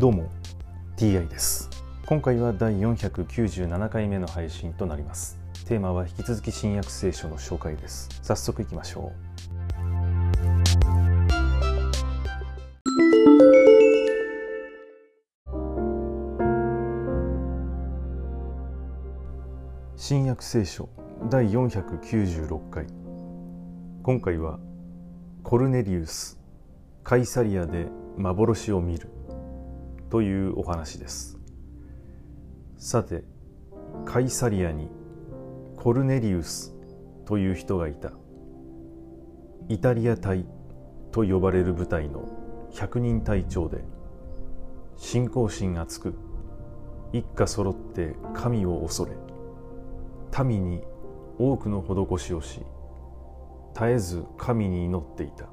どうも TI です。今回は第497回目の配信となります。テーマは引き続き新約聖書の紹介です。早速いきましょう。新約聖書第496回。今回はコルネリウスカイサリアで幻を見る。というお話です。さてカイサリアにコルネリウスという人がいた。イタリア隊と呼ばれる部隊の百人隊長で信仰心厚く一家揃って神を恐れ民に多くの施しをし絶えず神に祈っていた。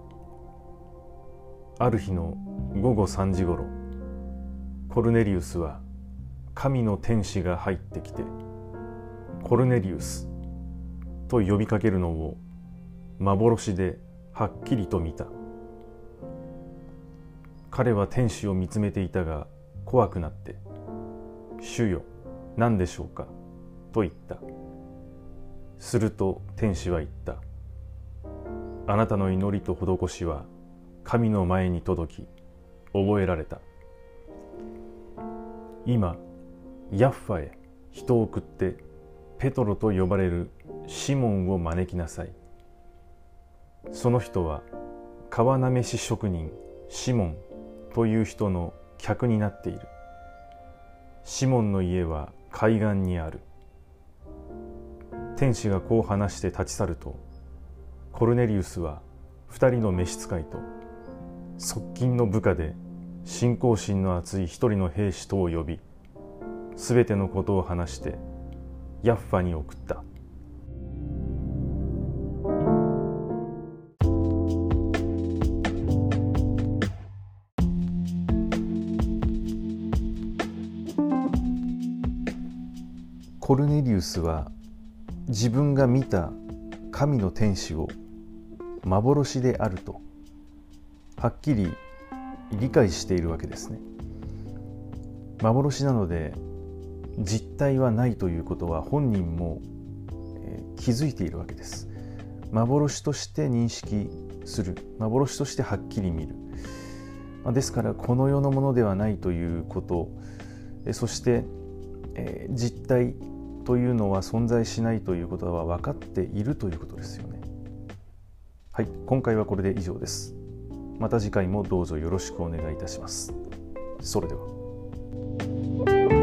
ある日の午後3時ごろコルネリウスは神の天使が入ってきてコルネリウスと呼びかけるのを幻ではっきりと見た。彼は天使を見つめていたが怖くなって「主よ何でしょうか?」と言った。すると天使は言った「あなたの祈りと施しは神の前に届き覚えられた」今ヤッファへ人を送ってペトロと呼ばれるシモンを招きなさい。その人は川なめし職人シモンという人の客になっている。シモンの家は海岸にある。天使がこう話して立ち去るとコルネリウスは二人の召使いと側近の部下で信仰心の厚い一人の兵士とを呼びすべてのことを話してヤッファに送った。コルネリウスは自分が見た神の天使を幻であるとはっきり理解しているわけですね。幻なので実体はないということは本人も気づいているわけです。幻として認識する。幻としてはっきり見る。ですからこの世のものではないということ。そして実体というのは存在しないということは分かっているということですよね。はい今回はこれで以上です。また次回もどうぞよろしくお願いいたします。それでは。